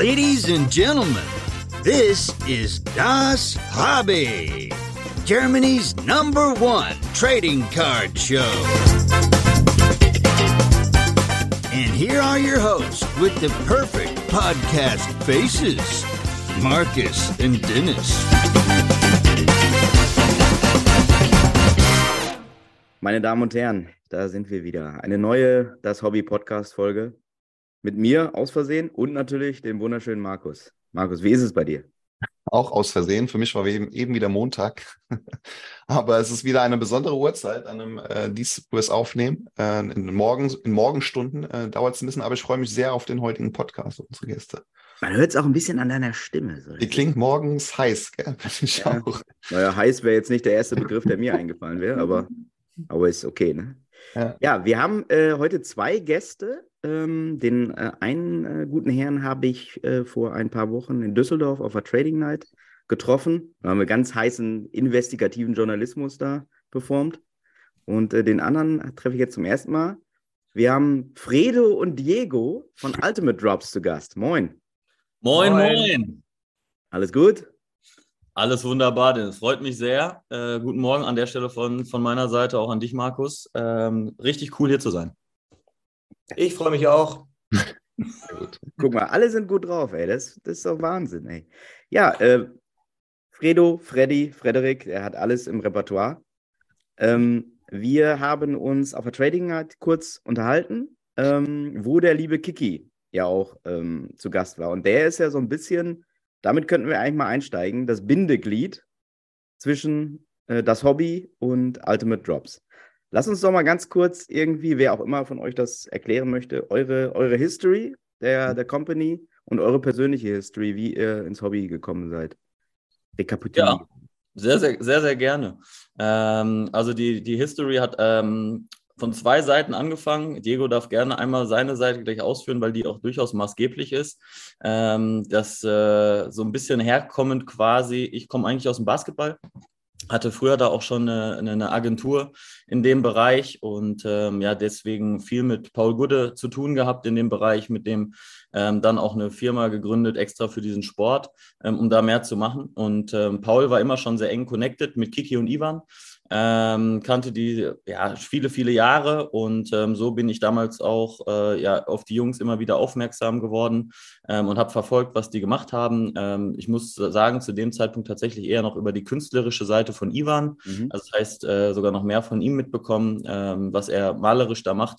Ladies and gentlemen, this is Das Hobby, Germany's number one trading card show. And here are your hosts with the perfect podcast faces Marcus and Dennis. Meine Damen und Herren, da sind wir wieder. Eine neue Das Hobby Podcast Folge mit mir aus Versehen und natürlich dem wunderschönen Markus. Markus, wie ist es bei dir? Auch aus Versehen. Für mich war eben, eben wieder Montag. Aber es ist wieder eine besondere Uhrzeit, an dem äh, dies wir es aufnehmen. Äh, in, Morgen, in Morgenstunden äh, dauert es ein bisschen, aber ich freue mich sehr auf den heutigen Podcast, unsere Gäste. Man hört es auch ein bisschen an deiner Stimme. So. Die klingt morgens heiß, gell? Ich ja. auch. Naja, heiß wäre jetzt nicht der erste Begriff, der mir eingefallen wäre, aber, aber ist okay, ne? Ja, ja wir haben äh, heute zwei Gäste. Ähm, den äh, einen äh, guten Herrn habe ich äh, vor ein paar Wochen in Düsseldorf auf der Trading Night getroffen. Da haben wir ganz heißen investigativen Journalismus da performt. Und äh, den anderen treffe ich jetzt zum ersten Mal. Wir haben Fredo und Diego von Ultimate Drops zu Gast. Moin. Moin, moin. moin. Alles gut? Alles wunderbar, denn es freut mich sehr. Äh, guten Morgen an der Stelle von, von meiner Seite, auch an dich, Markus. Ähm, richtig cool hier zu sein. Ich freue mich auch. Guck mal, alle sind gut drauf, ey. Das, das ist doch Wahnsinn, ey. Ja, äh, Fredo, Freddy, Frederik, er hat alles im Repertoire. Ähm, wir haben uns auf der Trading Night kurz unterhalten, ähm, wo der liebe Kiki ja auch ähm, zu Gast war. Und der ist ja so ein bisschen, damit könnten wir eigentlich mal einsteigen, das Bindeglied zwischen äh, das Hobby und Ultimate Drops. Lass uns doch mal ganz kurz irgendwie, wer auch immer von euch das erklären möchte, eure, eure History der, der Company und eure persönliche History, wie ihr ins Hobby gekommen seid. Rekapitulieren. Ja, sehr, sehr, sehr, sehr gerne. Ähm, also die, die History hat ähm, von zwei Seiten angefangen. Diego darf gerne einmal seine Seite gleich ausführen, weil die auch durchaus maßgeblich ist. Ähm, das äh, so ein bisschen herkommend quasi, ich komme eigentlich aus dem Basketball, hatte früher da auch schon eine, eine Agentur in dem Bereich und ähm, ja, deswegen viel mit Paul Gude zu tun gehabt in dem Bereich, mit dem ähm, dann auch eine Firma gegründet, extra für diesen Sport, ähm, um da mehr zu machen. Und ähm, Paul war immer schon sehr eng connected mit Kiki und Ivan ähm, kannte die ja viele, viele Jahre und ähm, so bin ich damals auch äh, ja, auf die Jungs immer wieder aufmerksam geworden ähm, und habe verfolgt, was die gemacht haben. Ähm, ich muss sagen, zu dem Zeitpunkt tatsächlich eher noch über die künstlerische Seite von Ivan, mhm. also das heißt äh, sogar noch mehr von ihm mitbekommen, ähm, was er malerisch da macht.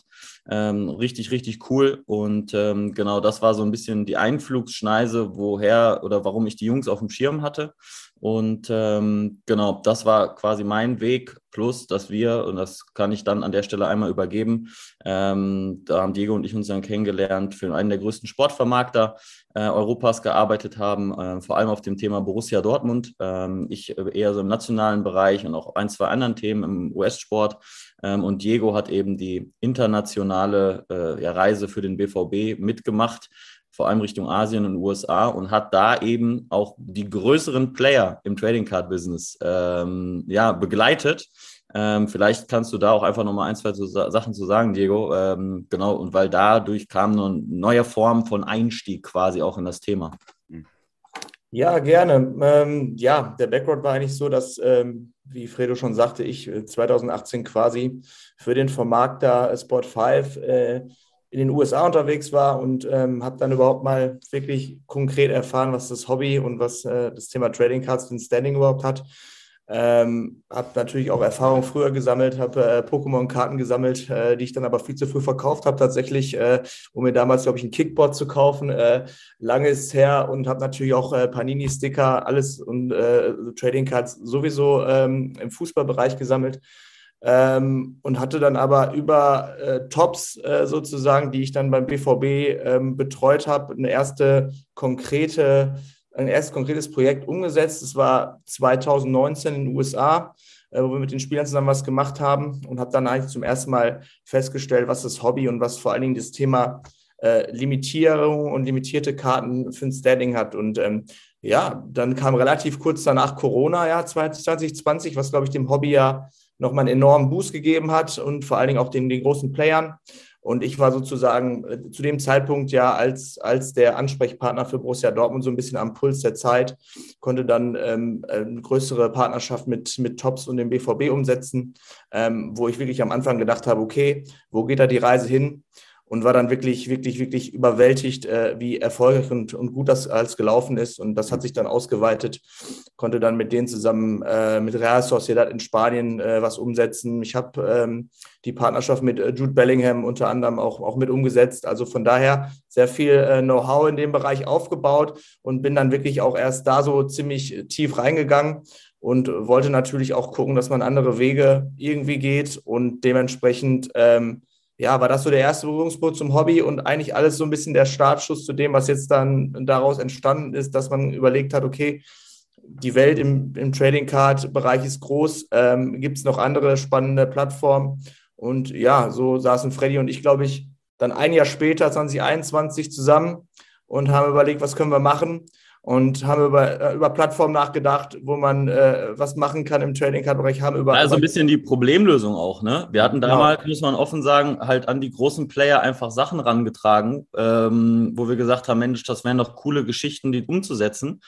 Ähm, richtig, richtig cool und genau das war so ein bisschen die Einflugsschneise, woher oder warum ich die Jungs auf dem Schirm hatte. Und ähm, genau, das war quasi mein Weg, plus dass wir, und das kann ich dann an der Stelle einmal übergeben, ähm, da haben Diego und ich uns dann kennengelernt, für einen der größten Sportvermarkter äh, Europas gearbeitet haben, äh, vor allem auf dem Thema Borussia Dortmund. Ähm, ich eher so im nationalen Bereich und auch ein, zwei anderen Themen im US-Sport. Ähm, und Diego hat eben die internationale äh, ja, Reise für den BVB mitgemacht vor allem Richtung Asien und USA und hat da eben auch die größeren Player im Trading Card Business ähm, ja, begleitet. Ähm, vielleicht kannst du da auch einfach nochmal ein, zwei so Sachen zu sagen, Diego. Ähm, genau, und weil dadurch kam eine neue Form von Einstieg quasi auch in das Thema. Ja, gerne. Ähm, ja, der Background war eigentlich so, dass, ähm, wie Fredo schon sagte, ich 2018 äh, quasi für den Vermarkter Sport 5 äh, in den USA unterwegs war und ähm, habe dann überhaupt mal wirklich konkret erfahren, was das Hobby und was äh, das Thema Trading Cards, den Standing überhaupt hat. Ähm, habe natürlich auch Erfahrung früher gesammelt, habe äh, Pokémon-Karten gesammelt, äh, die ich dann aber viel zu früh verkauft habe, tatsächlich, äh, um mir damals, glaube ich, ein Kickboard zu kaufen. Äh, lange ist her und habe natürlich auch äh, Panini-Sticker, alles und äh, Trading Cards sowieso ähm, im Fußballbereich gesammelt ähm, und hatte dann aber über äh, Tops äh, sozusagen, die ich dann beim BVB ähm, betreut habe, eine erste konkrete, ein erstes konkretes Projekt umgesetzt. Das war 2019 in den USA, äh, wo wir mit den Spielern zusammen was gemacht haben und habe dann eigentlich zum ersten Mal festgestellt, was das Hobby und was vor allen Dingen das Thema äh, Limitierung und limitierte Karten für ein Standing hat. Und ähm, ja, dann kam relativ kurz danach Corona, ja, 2020, was glaube ich dem Hobby ja nochmal einen enormen Boost gegeben hat und vor allen Dingen auch den, den großen Playern. Und ich war sozusagen äh, zu dem Zeitpunkt ja als, als der Ansprechpartner für Borussia Dortmund so ein bisschen am Puls der Zeit, konnte dann ähm, eine größere Partnerschaft mit, mit Tops und dem BVB umsetzen, ähm, wo ich wirklich am Anfang gedacht habe, okay, wo geht da die Reise hin? Und war dann wirklich, wirklich, wirklich überwältigt, äh, wie erfolgreich und, und gut das alles gelaufen ist. Und das hat sich dann ausgeweitet, konnte dann mit denen zusammen äh, mit Real Sociedad in Spanien äh, was umsetzen. Ich habe ähm, die Partnerschaft mit äh, Jude Bellingham unter anderem auch, auch mit umgesetzt. Also von daher sehr viel äh, Know-how in dem Bereich aufgebaut und bin dann wirklich auch erst da so ziemlich tief reingegangen und wollte natürlich auch gucken, dass man andere Wege irgendwie geht und dementsprechend ähm, ja, war das so der erste Berührungspunkt zum Hobby und eigentlich alles so ein bisschen der Startschuss zu dem, was jetzt dann daraus entstanden ist, dass man überlegt hat, okay, die Welt im, im Trading Card-Bereich ist groß, ähm, gibt es noch andere spannende Plattformen? Und ja, so saßen Freddy und ich, glaube ich, dann ein Jahr später, 2021, zusammen und haben überlegt, was können wir machen und haben über, äh, über Plattformen nachgedacht, wo man äh, was machen kann im Trading Card Bereich, haben über also ein bisschen die Problemlösung auch, ne? Wir hatten genau. damals, genau. muss man offen sagen, halt an die großen Player einfach Sachen rangetragen, ähm, wo wir gesagt haben, Mensch, das wären doch coole Geschichten, die umzusetzen.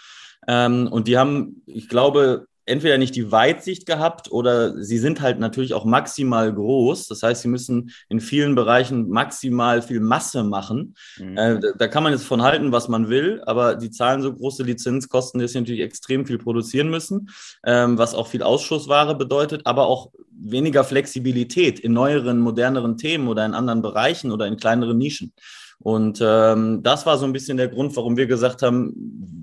Ähm, und die haben, ich glaube, entweder nicht die Weitsicht gehabt oder sie sind halt natürlich auch maximal groß. Das heißt, sie müssen in vielen Bereichen maximal viel Masse machen. Mhm. Äh, da kann man jetzt von halten, was man will, aber die zahlen so große Lizenzkosten, dass sie natürlich extrem viel produzieren müssen, ähm, was auch viel Ausschussware bedeutet, aber auch weniger Flexibilität in neueren, moderneren Themen oder in anderen Bereichen oder in kleineren Nischen. Und ähm, das war so ein bisschen der Grund, warum wir gesagt haben,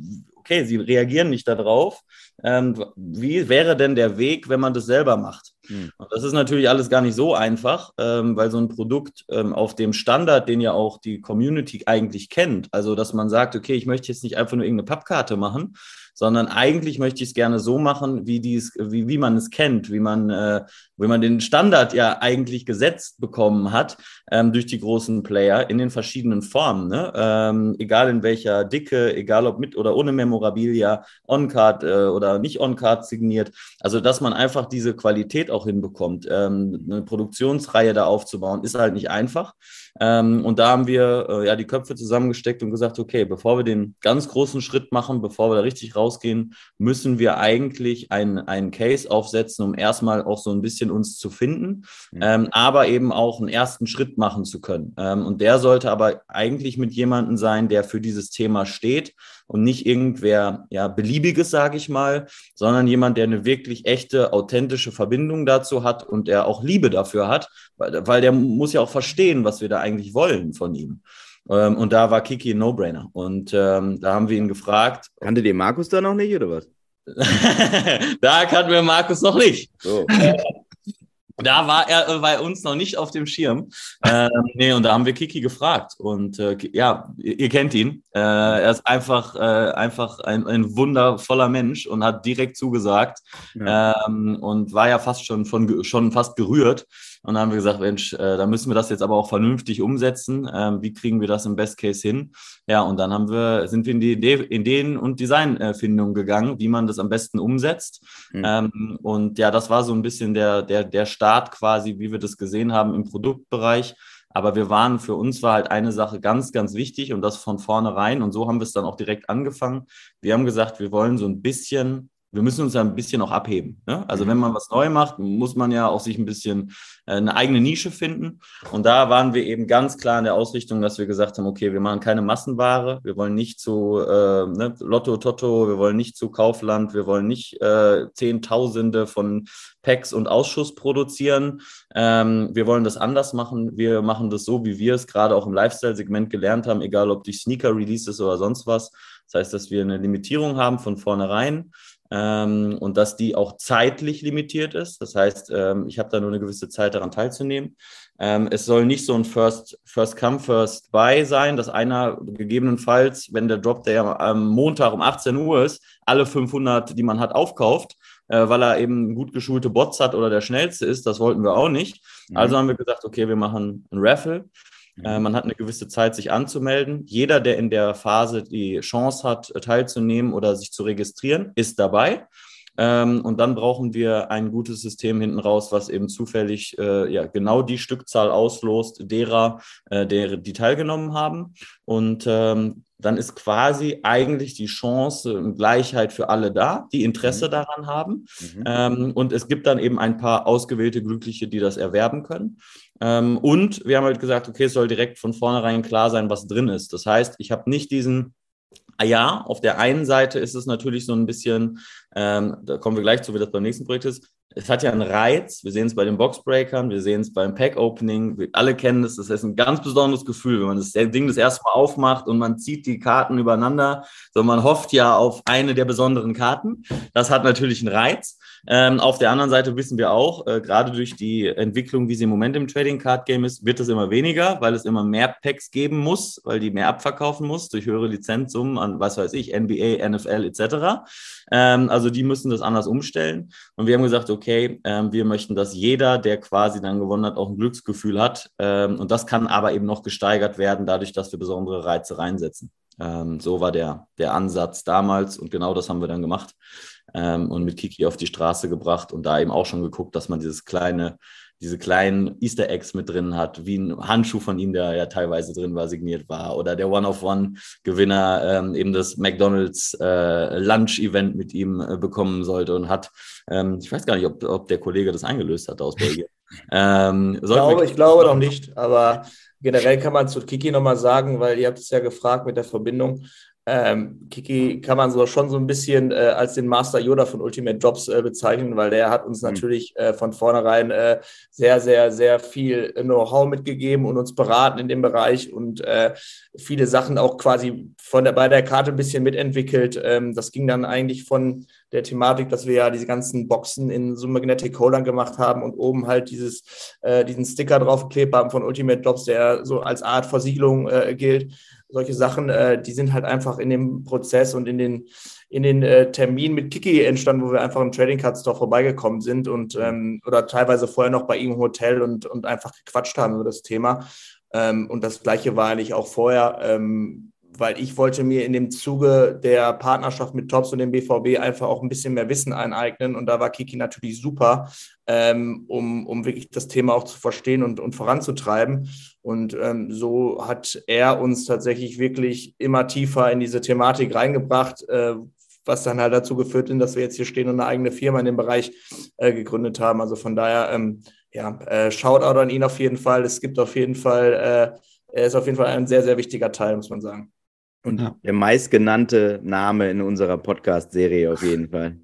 okay, sie reagieren nicht darauf ähm, wie wäre denn der Weg, wenn man das selber macht? Mhm. Und das ist natürlich alles gar nicht so einfach, ähm, weil so ein Produkt ähm, auf dem Standard, den ja auch die Community eigentlich kennt, also dass man sagt, okay, ich möchte jetzt nicht einfach nur irgendeine Pappkarte machen, sondern eigentlich möchte ich es gerne so machen, wie, dies, wie, wie man es kennt, wie man, äh, wie man den Standard ja eigentlich gesetzt bekommen hat ähm, durch die großen Player in den verschiedenen Formen. Ne? Ähm, egal in welcher Dicke, egal ob mit oder ohne Memorabilia, On-Card äh, oder nicht On-Card signiert. Also, dass man einfach diese Qualität auch hinbekommt. Ähm, eine Produktionsreihe da aufzubauen, ist halt nicht einfach. Ähm, und da haben wir äh, ja die Köpfe zusammengesteckt und gesagt, okay, bevor wir den ganz großen Schritt machen, bevor wir da richtig rausgehen, müssen wir eigentlich einen Case aufsetzen, um erstmal auch so ein bisschen uns zu finden, mhm. ähm, aber eben auch einen ersten Schritt machen zu können. Ähm, und der sollte aber eigentlich mit jemandem sein, der für dieses Thema steht und nicht irgendwer, ja, beliebiges, sage ich mal, sondern jemand, der eine wirklich echte, authentische Verbindung dazu hat und der auch Liebe dafür hat, weil, weil der muss ja auch verstehen, was wir da eigentlich wollen von ihm. Ähm, und da war Kiki ein No-Brainer. Und ähm, da haben wir ihn gefragt. Kannte den Markus da noch nicht, oder was? da kannten wir Markus noch nicht. So. Da war er äh, bei uns noch nicht auf dem Schirm. Ähm, nee, und da haben wir Kiki gefragt. Und äh, ja, ihr, ihr, kennt ihn. Äh, er ist einfach, äh, einfach ein, ein, wundervoller Mensch und hat direkt zugesagt ja. ähm, und war ja fast schon, von, schon fast gerührt. Und dann haben wir gesagt, Mensch, äh, da müssen wir das jetzt aber auch vernünftig umsetzen. Ähm, wie kriegen wir das im Best Case hin? Ja, und dann haben wir, sind wir in die Idee, Ideen- und Designfindung gegangen, wie man das am besten umsetzt. Mhm. Ähm, und ja, das war so ein bisschen der, der, der Start quasi, wie wir das gesehen haben im Produktbereich. Aber wir waren, für uns war halt eine Sache ganz, ganz wichtig und das von vornherein. Und so haben wir es dann auch direkt angefangen. Wir haben gesagt, wir wollen so ein bisschen wir müssen uns ja ein bisschen auch abheben. Ne? Also wenn man was neu macht, muss man ja auch sich ein bisschen äh, eine eigene Nische finden. Und da waren wir eben ganz klar in der Ausrichtung, dass wir gesagt haben, okay, wir machen keine Massenware, wir wollen nicht zu äh, ne, Lotto, Toto, wir wollen nicht zu Kaufland, wir wollen nicht äh, Zehntausende von Packs und Ausschuss produzieren. Ähm, wir wollen das anders machen. Wir machen das so, wie wir es gerade auch im Lifestyle-Segment gelernt haben, egal ob durch Sneaker-Releases oder sonst was. Das heißt, dass wir eine Limitierung haben von vornherein ähm, und dass die auch zeitlich limitiert ist. Das heißt, ähm, ich habe da nur eine gewisse Zeit daran teilzunehmen. Ähm, es soll nicht so ein First, First Come, First Buy sein, dass einer gegebenenfalls, wenn der Drop der am Montag um 18 Uhr ist, alle 500, die man hat, aufkauft, äh, weil er eben gut geschulte Bots hat oder der schnellste ist. Das wollten wir auch nicht. Mhm. Also haben wir gesagt, okay, wir machen ein Raffle. Äh, man hat eine gewisse Zeit, sich anzumelden. Jeder, der in der Phase die Chance hat, teilzunehmen oder sich zu registrieren, ist dabei. Ähm, und dann brauchen wir ein gutes System hinten raus, was eben zufällig äh, ja, genau die Stückzahl auslost derer, äh, der, die teilgenommen haben. Und ähm, dann ist quasi eigentlich die Chance Gleichheit für alle da, die Interesse mhm. daran haben. Mhm. Ähm, und es gibt dann eben ein paar ausgewählte Glückliche, die das erwerben können. Ähm, und wir haben halt gesagt, okay, es soll direkt von vornherein klar sein, was drin ist. Das heißt, ich habe nicht diesen ah ja, auf der einen Seite ist es natürlich so ein bisschen, ähm, da kommen wir gleich zu, wie das beim nächsten Projekt ist, es hat ja einen Reiz. Wir sehen es bei den Boxbreakern, wir sehen es beim Pack-Opening. Wir alle kennen es. Das ist ein ganz besonderes Gefühl, wenn man das Ding das erste Mal aufmacht und man zieht die Karten übereinander. So, man hofft ja auf eine der besonderen Karten. Das hat natürlich einen Reiz. Ähm, auf der anderen Seite wissen wir auch, äh, gerade durch die Entwicklung, wie sie im Moment im Trading Card Game ist, wird es immer weniger, weil es immer mehr Packs geben muss, weil die mehr abverkaufen muss durch höhere Lizenzsummen an, was weiß ich, NBA, NFL etc. Ähm, also die müssen das anders umstellen. Und wir haben gesagt, okay, ähm, wir möchten, dass jeder, der quasi dann gewonnen hat, auch ein Glücksgefühl hat. Ähm, und das kann aber eben noch gesteigert werden, dadurch, dass wir besondere Reize reinsetzen. Ähm, so war der, der Ansatz damals und genau das haben wir dann gemacht ähm, und mit Kiki auf die Straße gebracht und da eben auch schon geguckt, dass man dieses kleine, diese kleinen Easter Eggs mit drin hat, wie ein Handschuh von ihm, der ja teilweise drin war, signiert war, oder der One-of-One-Gewinner ähm, eben das McDonalds äh, Lunch-Event mit ihm äh, bekommen sollte und hat, ähm, ich weiß gar nicht, ob, ob der Kollege das eingelöst hat aus Belgien. Ähm, ich, glaube, ich glaube noch nicht, aber generell kann man zu Kiki nochmal sagen, weil ihr habt es ja gefragt mit der Verbindung. Ähm, Kiki kann man so schon so ein bisschen äh, als den Master Yoda von Ultimate Jobs äh, bezeichnen, weil der hat uns mhm. natürlich äh, von vornherein äh, sehr, sehr, sehr viel Know-how mitgegeben und uns beraten in dem Bereich und äh, viele Sachen auch quasi von der, bei der Karte ein bisschen mitentwickelt. Ähm, das ging dann eigentlich von der Thematik, dass wir ja diese ganzen Boxen in so Magnetic Holdern gemacht haben und oben halt dieses, äh, diesen Sticker draufgeklebt haben von Ultimate Jobs, der so als Art Versiegelung gilt solche Sachen, äh, die sind halt einfach in dem Prozess und in den, in den äh, Terminen mit Kiki entstanden, wo wir einfach im Trading Card Store vorbeigekommen sind und ähm, oder teilweise vorher noch bei ihm im Hotel und, und einfach gequatscht haben über das Thema. Ähm, und das gleiche war eigentlich auch vorher. Ähm, weil ich wollte mir in dem Zuge der Partnerschaft mit Tops und dem BVB einfach auch ein bisschen mehr Wissen eineignen. Und da war Kiki natürlich super, ähm, um, um wirklich das Thema auch zu verstehen und, und voranzutreiben. Und ähm, so hat er uns tatsächlich wirklich immer tiefer in diese Thematik reingebracht, äh, was dann halt dazu geführt hat, dass wir jetzt hier stehen und eine eigene Firma in dem Bereich äh, gegründet haben. Also von daher, ähm, ja, äh, Shoutout an ihn auf jeden Fall. Es gibt auf jeden Fall, äh, er ist auf jeden Fall ein sehr, sehr wichtiger Teil, muss man sagen. Und ja. der meistgenannte Name in unserer Podcast-Serie auf jeden Fall.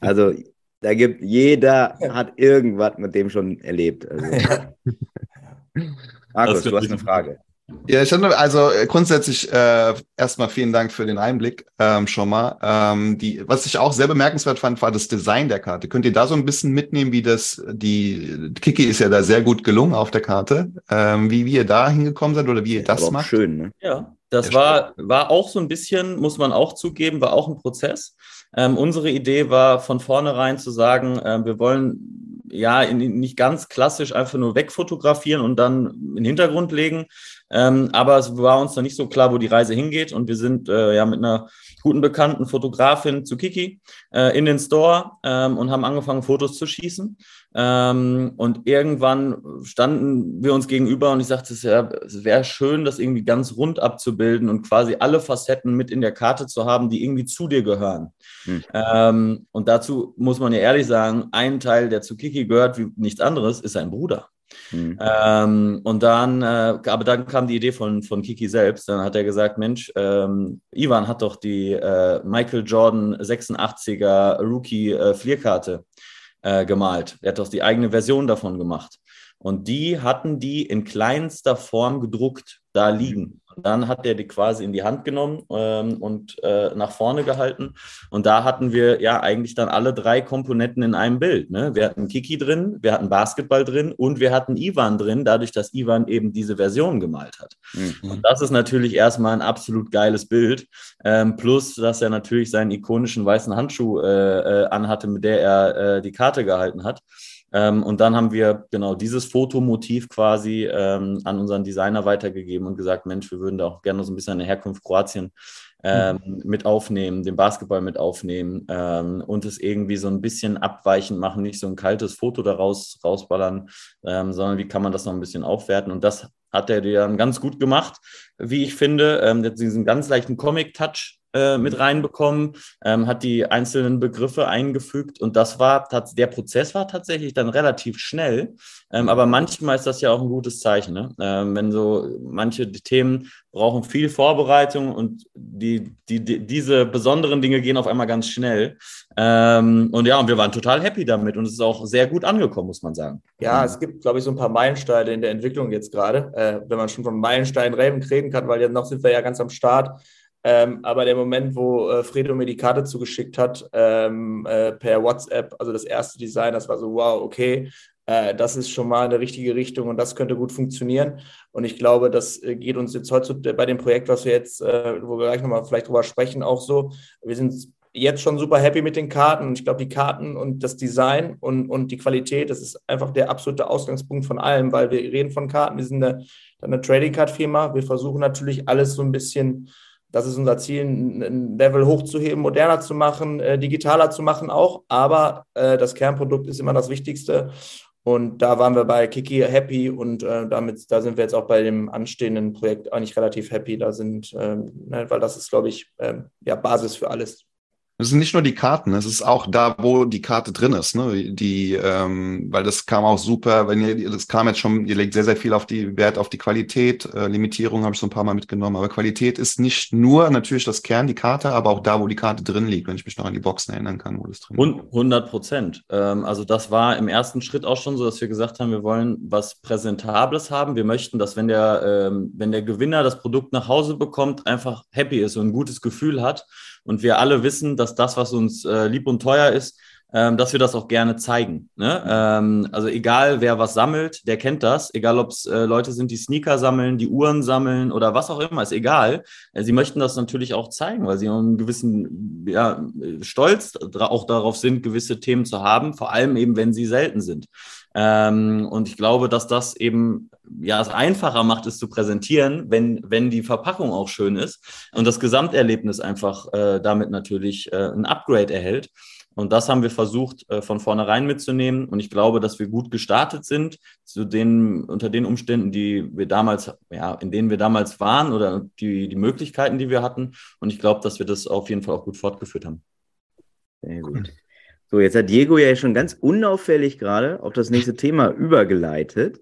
Also da gibt jeder hat irgendwas mit dem schon erlebt. Also. Markus, du hast eine Frage. Ja, ich hatte also äh, grundsätzlich äh, erstmal vielen Dank für den Einblick ähm, schon mal. Ähm, die, was ich auch sehr bemerkenswert fand, war das Design der Karte. Könnt ihr da so ein bisschen mitnehmen, wie das, die Kiki ist ja da sehr gut gelungen auf der Karte, ähm, wie, wie ihr da hingekommen seid oder wie ihr das macht? Schön, ne? Ja, das war, war auch so ein bisschen, muss man auch zugeben, war auch ein Prozess. Ähm, unsere Idee war von vornherein zu sagen, äh, wir wollen ja in, nicht ganz klassisch einfach nur wegfotografieren und dann in den Hintergrund legen. Ähm, aber es war uns noch nicht so klar, wo die Reise hingeht. Und wir sind äh, ja mit einer guten bekannten Fotografin zu Kiki äh, in den Store ähm, und haben angefangen, Fotos zu schießen. Ähm, und irgendwann standen wir uns gegenüber und ich sagte, es wäre schön, das irgendwie ganz rund abzubilden und quasi alle Facetten mit in der Karte zu haben, die irgendwie zu dir gehören. Hm. Ähm, und dazu muss man ja ehrlich sagen, ein Teil, der zu Kiki gehört, wie nichts anderes, ist sein Bruder. Mhm. Ähm, und dann, äh, aber dann kam die Idee von, von Kiki selbst. Dann hat er gesagt: Mensch, ähm, Ivan hat doch die äh, Michael Jordan 86er Rookie äh, Flierkarte äh, gemalt. Er hat doch die eigene Version davon gemacht. Und die hatten die in kleinster Form gedruckt da liegen. Und dann hat er die quasi in die Hand genommen ähm, und äh, nach vorne gehalten. Und da hatten wir ja eigentlich dann alle drei Komponenten in einem Bild. Ne? Wir hatten Kiki drin, wir hatten Basketball drin und wir hatten Ivan drin, dadurch, dass Ivan eben diese Version gemalt hat. Mhm. Und das ist natürlich erstmal ein absolut geiles Bild. Ähm, plus, dass er natürlich seinen ikonischen weißen Handschuh äh, äh, anhatte, mit der er äh, die Karte gehalten hat. Ähm, und dann haben wir genau dieses Fotomotiv quasi ähm, an unseren Designer weitergegeben und gesagt, Mensch, wir würden da auch gerne so ein bisschen eine Herkunft Kroatien ähm, mhm. mit aufnehmen, den Basketball mit aufnehmen ähm, und es irgendwie so ein bisschen abweichend machen, nicht so ein kaltes Foto daraus rausballern, ähm, sondern wie kann man das noch ein bisschen aufwerten. Und das hat er dann ganz gut gemacht, wie ich finde. Ähm, diesen ganz leichten Comic-Touch äh, mit reinbekommen, ähm, hat die einzelnen Begriffe eingefügt und das war, der Prozess war tatsächlich dann relativ schnell, ähm, aber manchmal ist das ja auch ein gutes Zeichen, ne? ähm, wenn so manche Themen brauchen viel Vorbereitung und die, die, die, diese besonderen Dinge gehen auf einmal ganz schnell ähm, und ja, und wir waren total happy damit und es ist auch sehr gut angekommen, muss man sagen. Ja, es gibt, glaube ich, so ein paar Meilensteine in der Entwicklung jetzt gerade, äh, wenn man schon von Meilensteinen reden kann, weil jetzt noch sind wir ja ganz am Start. Ähm, aber der Moment, wo äh, Fredo mir die Karte zugeschickt hat, ähm, äh, per WhatsApp, also das erste Design, das war so, wow, okay, äh, das ist schon mal eine richtige Richtung und das könnte gut funktionieren. Und ich glaube, das äh, geht uns jetzt heute bei dem Projekt, was wir jetzt, äh, wo wir gleich nochmal vielleicht drüber sprechen, auch so. Wir sind jetzt schon super happy mit den Karten und ich glaube, die Karten und das Design und, und die Qualität, das ist einfach der absolute Ausgangspunkt von allem, weil wir reden von Karten, wir sind eine, eine Trading Card Firma, wir versuchen natürlich alles so ein bisschen das ist unser Ziel, ein Level hochzuheben, moderner zu machen, äh, digitaler zu machen auch. Aber äh, das Kernprodukt ist immer das Wichtigste. Und da waren wir bei Kiki happy und äh, damit, da sind wir jetzt auch bei dem anstehenden Projekt eigentlich relativ happy. Da sind, ähm, ne, weil das ist, glaube ich, ähm, ja, Basis für alles. Es sind nicht nur die Karten, es ist auch da, wo die Karte drin ist. Ne? Die, ähm, weil das kam auch super, wenn ihr, das kam jetzt schon, ihr legt sehr, sehr viel auf die Wert auf die Qualität. Äh, Limitierung habe ich so ein paar Mal mitgenommen. Aber Qualität ist nicht nur natürlich das Kern, die Karte, aber auch da, wo die Karte drin liegt, wenn ich mich noch an die Boxen erinnern kann, wo das drin liegt. 100 Prozent. Ähm, also das war im ersten Schritt auch schon so, dass wir gesagt haben, wir wollen was Präsentables haben. Wir möchten, dass wenn der, ähm, wenn der Gewinner das Produkt nach Hause bekommt, einfach happy ist und ein gutes Gefühl hat und wir alle wissen, dass das, was uns äh, lieb und teuer ist, ähm, dass wir das auch gerne zeigen. Ne? Ähm, also egal, wer was sammelt, der kennt das. Egal, ob es äh, Leute sind, die Sneaker sammeln, die Uhren sammeln oder was auch immer, ist egal. Äh, sie möchten das natürlich auch zeigen, weil sie einen gewissen ja, Stolz auch darauf sind, gewisse Themen zu haben, vor allem eben, wenn sie selten sind. Ähm, und ich glaube, dass das eben ja es einfacher macht, es zu präsentieren, wenn, wenn die Verpackung auch schön ist und das Gesamterlebnis einfach äh, damit natürlich äh, ein Upgrade erhält. Und das haben wir versucht, äh, von vornherein mitzunehmen. Und ich glaube, dass wir gut gestartet sind zu den, unter den Umständen, die wir damals, ja, in denen wir damals waren oder die, die Möglichkeiten, die wir hatten. Und ich glaube, dass wir das auf jeden Fall auch gut fortgeführt haben. Sehr gut. So, jetzt hat Diego ja schon ganz unauffällig gerade auf das nächste Thema übergeleitet.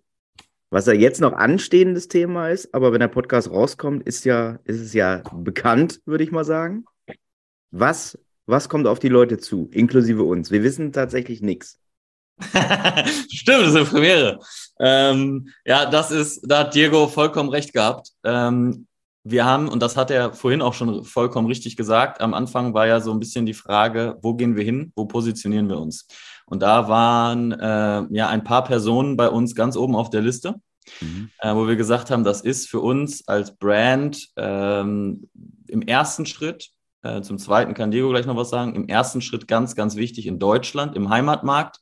Was ja jetzt noch anstehendes Thema ist, aber wenn der Podcast rauskommt, ist ja, ist es ja bekannt, würde ich mal sagen. Was, was kommt auf die Leute zu, inklusive uns? Wir wissen tatsächlich nichts. Stimmt, das ist eine Premiere. Ähm, ja, das ist, da hat Diego vollkommen recht gehabt. Ähm, wir haben, und das hat er vorhin auch schon vollkommen richtig gesagt, am Anfang war ja so ein bisschen die Frage, wo gehen wir hin, wo positionieren wir uns? Und da waren äh, ja ein paar Personen bei uns ganz oben auf der Liste, mhm. äh, wo wir gesagt haben, das ist für uns als Brand ähm, im ersten Schritt, äh, zum zweiten kann Diego gleich noch was sagen, im ersten Schritt ganz, ganz wichtig in Deutschland, im Heimatmarkt.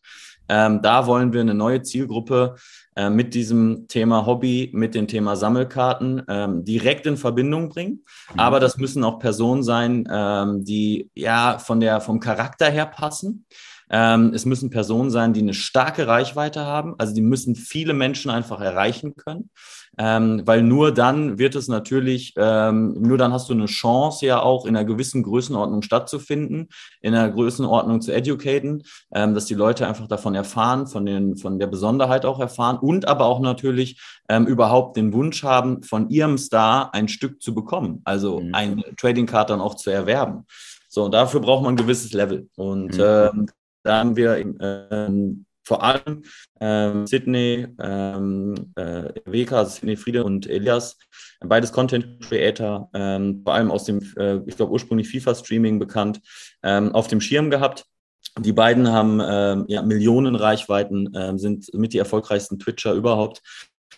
Ähm, da wollen wir eine neue Zielgruppe äh, mit diesem Thema Hobby, mit dem Thema Sammelkarten ähm, direkt in Verbindung bringen. Mhm. Aber das müssen auch Personen sein, ähm, die ja von der, vom Charakter her passen. Ähm, es müssen Personen sein, die eine starke Reichweite haben. Also die müssen viele Menschen einfach erreichen können. Ähm, weil nur dann wird es natürlich, ähm, nur dann hast du eine Chance ja auch in einer gewissen Größenordnung stattzufinden, in einer Größenordnung zu educaten, ähm, dass die Leute einfach davon erfahren, von, den, von der Besonderheit auch erfahren und aber auch natürlich ähm, überhaupt den Wunsch haben, von ihrem Star ein Stück zu bekommen, also mhm. ein Trading Card dann auch zu erwerben. So, dafür braucht man ein gewisses Level. Und mhm. ähm, da haben wir ähm, vor allem ähm, Sydney, ähm, äh, Weka, also Sydney Friede und Elias, beides Content Creator, ähm, vor allem aus dem, äh, ich glaube ursprünglich FIFA-Streaming bekannt, ähm, auf dem Schirm gehabt. Die beiden haben ähm, ja, Millionen Reichweiten, ähm, sind mit die erfolgreichsten Twitcher überhaupt.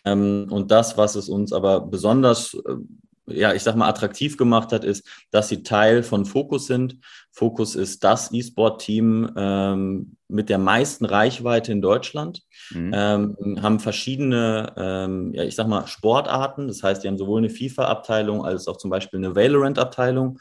Und das, was es uns aber besonders äh, ja, ich sag mal, attraktiv gemacht hat, ist, dass sie Teil von Focus sind. Focus ist das E-Sport-Team, ähm, mit der meisten Reichweite in Deutschland, mhm. ähm, haben verschiedene, ähm, ja, ich sag mal, Sportarten. Das heißt, die haben sowohl eine FIFA-Abteilung als auch zum Beispiel eine Valorant-Abteilung.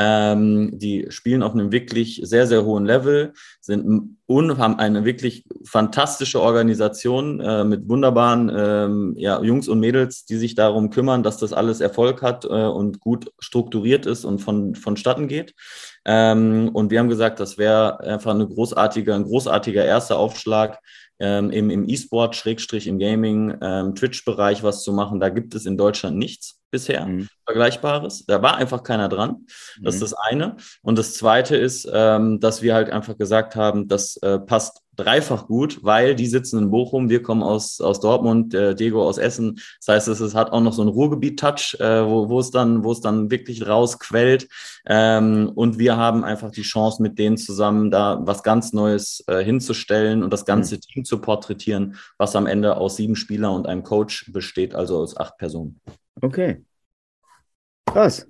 Ähm, die spielen auf einem wirklich sehr, sehr hohen Level, sind und haben eine wirklich fantastische Organisation äh, mit wunderbaren ähm, ja, Jungs und Mädels, die sich darum kümmern, dass das alles Erfolg hat äh, und gut strukturiert ist und von, vonstatten geht. Ähm, und wir haben gesagt, das wäre einfach eine großartige, ein großartiger erster Aufschlag, ähm, im, im E-Sport, Schrägstrich im Gaming, ähm, Twitch-Bereich was zu machen. Da gibt es in Deutschland nichts bisher mhm. Vergleichbares. Da war einfach keiner dran. Das mhm. ist das eine. Und das zweite ist, ähm, dass wir halt einfach gesagt haben, das äh, passt dreifach gut, weil die sitzen in Bochum, wir kommen aus, aus Dortmund, äh, Diego aus Essen. Das heißt, es, es hat auch noch so einen Ruhrgebiet-Touch, äh, wo, wo es dann, wo es dann wirklich rausquellt. Ähm, und wir haben einfach die Chance, mit denen zusammen da was ganz Neues äh, hinzustellen und das ganze mhm. Team zu porträtieren, was am Ende aus sieben Spielern und einem Coach besteht, also aus acht Personen. Okay. Krass.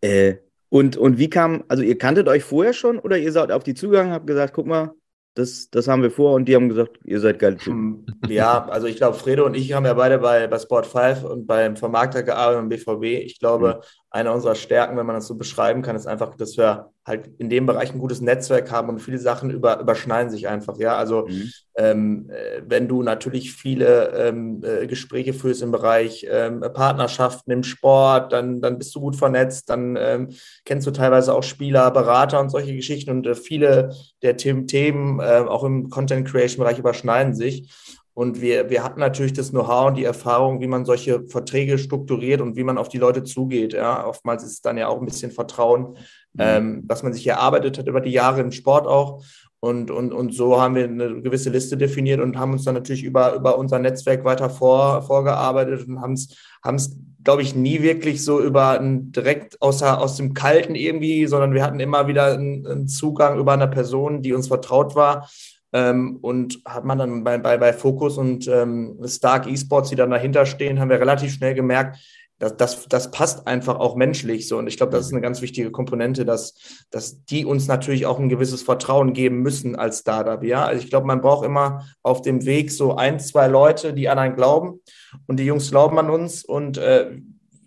Äh, und, und wie kam, also ihr kanntet euch vorher schon oder ihr seid auf die zugegangen, habt gesagt, guck mal, das, das haben wir vor und die haben gesagt, ihr seid geil. Ja, also ich glaube, Fredo und ich haben ja beide bei, bei Sport 5 und beim Vermarkter gearbeitet und BVB. Ich glaube, mhm eine unserer Stärken, wenn man das so beschreiben kann, ist einfach, dass wir halt in dem Bereich ein gutes Netzwerk haben und viele Sachen über, überschneiden sich einfach. Ja, also mhm. ähm, äh, wenn du natürlich viele ähm, äh, Gespräche führst im Bereich ähm, Partnerschaften im Sport, dann, dann bist du gut vernetzt, dann ähm, kennst du teilweise auch Spieler, Berater und solche Geschichten und äh, viele der Themen, Themen äh, auch im Content Creation Bereich überschneiden sich. Und wir, wir hatten natürlich das Know-how und die Erfahrung, wie man solche Verträge strukturiert und wie man auf die Leute zugeht. Ja, oftmals ist es dann ja auch ein bisschen Vertrauen, mhm. ähm, was man sich erarbeitet hat über die Jahre im Sport auch. Und, und, und so haben wir eine gewisse Liste definiert und haben uns dann natürlich über, über unser Netzwerk weiter vor, vorgearbeitet und haben es, haben es, glaube ich, nie wirklich so über ein, direkt aus, aus dem Kalten irgendwie, sondern wir hatten immer wieder einen, einen Zugang über eine Person, die uns vertraut war ähm, und hat man dann bei, bei, bei Focus und ähm, Stark Esports, die dann dahinter stehen, haben wir relativ schnell gemerkt, dass das, das passt einfach auch menschlich so. Und ich glaube, das ist eine ganz wichtige Komponente, dass, dass die uns natürlich auch ein gewisses Vertrauen geben müssen als Startup. Ja, also ich glaube, man braucht immer auf dem Weg so ein, zwei Leute, die an einen glauben. Und die Jungs glauben an uns. Und äh,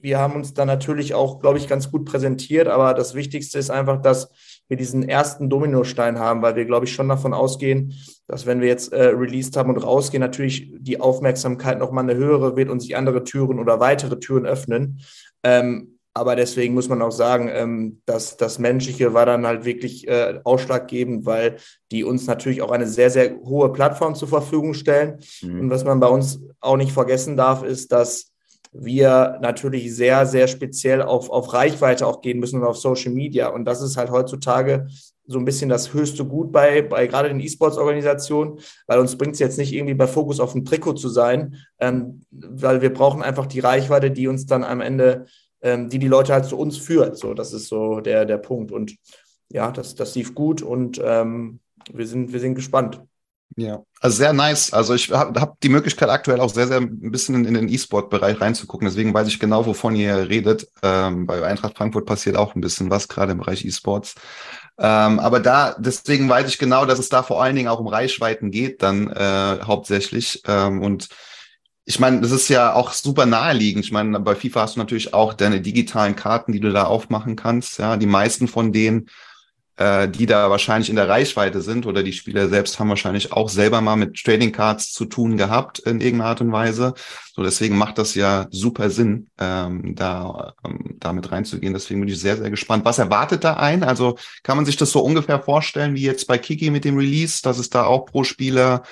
wir haben uns dann natürlich auch, glaube ich, ganz gut präsentiert. Aber das Wichtigste ist einfach, dass wir diesen ersten Dominostein haben, weil wir, glaube ich, schon davon ausgehen, dass wenn wir jetzt äh, released haben und rausgehen, natürlich die Aufmerksamkeit nochmal eine höhere wird und sich andere Türen oder weitere Türen öffnen. Ähm, aber deswegen muss man auch sagen, ähm, dass das Menschliche war dann halt wirklich äh, ausschlaggebend, weil die uns natürlich auch eine sehr, sehr hohe Plattform zur Verfügung stellen. Mhm. Und was man bei uns auch nicht vergessen darf, ist, dass wir natürlich sehr, sehr speziell auf, auf Reichweite auch gehen müssen und auf Social Media. Und das ist halt heutzutage so ein bisschen das höchste Gut bei, bei gerade den E-Sports-Organisationen, weil uns bringt es jetzt nicht irgendwie bei Fokus auf ein Trikot zu sein, ähm, weil wir brauchen einfach die Reichweite, die uns dann am Ende, ähm, die die Leute halt zu uns führt. So, das ist so der, der Punkt. Und ja, das, das lief gut und ähm, wir, sind, wir sind gespannt. Ja, also sehr nice. Also ich habe hab die Möglichkeit aktuell auch sehr, sehr ein bisschen in, den E-Sport-Bereich reinzugucken. Deswegen weiß ich genau, wovon ihr redet. Ähm, bei Eintracht Frankfurt passiert auch ein bisschen was, gerade im Bereich E-Sports. Ähm, aber da, deswegen weiß ich genau, dass es da vor allen Dingen auch um Reichweiten geht, dann äh, hauptsächlich. Ähm, und ich meine, das ist ja auch super naheliegend. Ich meine, bei FIFA hast du natürlich auch deine digitalen Karten, die du da aufmachen kannst. Ja, die meisten von denen äh, die da wahrscheinlich in der Reichweite sind oder die Spieler selbst haben wahrscheinlich auch selber mal mit Trading Cards zu tun gehabt in irgendeiner Art und Weise. So deswegen macht das ja super Sinn, ähm, da ähm, damit reinzugehen. Deswegen bin ich sehr sehr gespannt. Was erwartet da ein? Also kann man sich das so ungefähr vorstellen wie jetzt bei Kiki mit dem Release, dass es da auch pro Spieler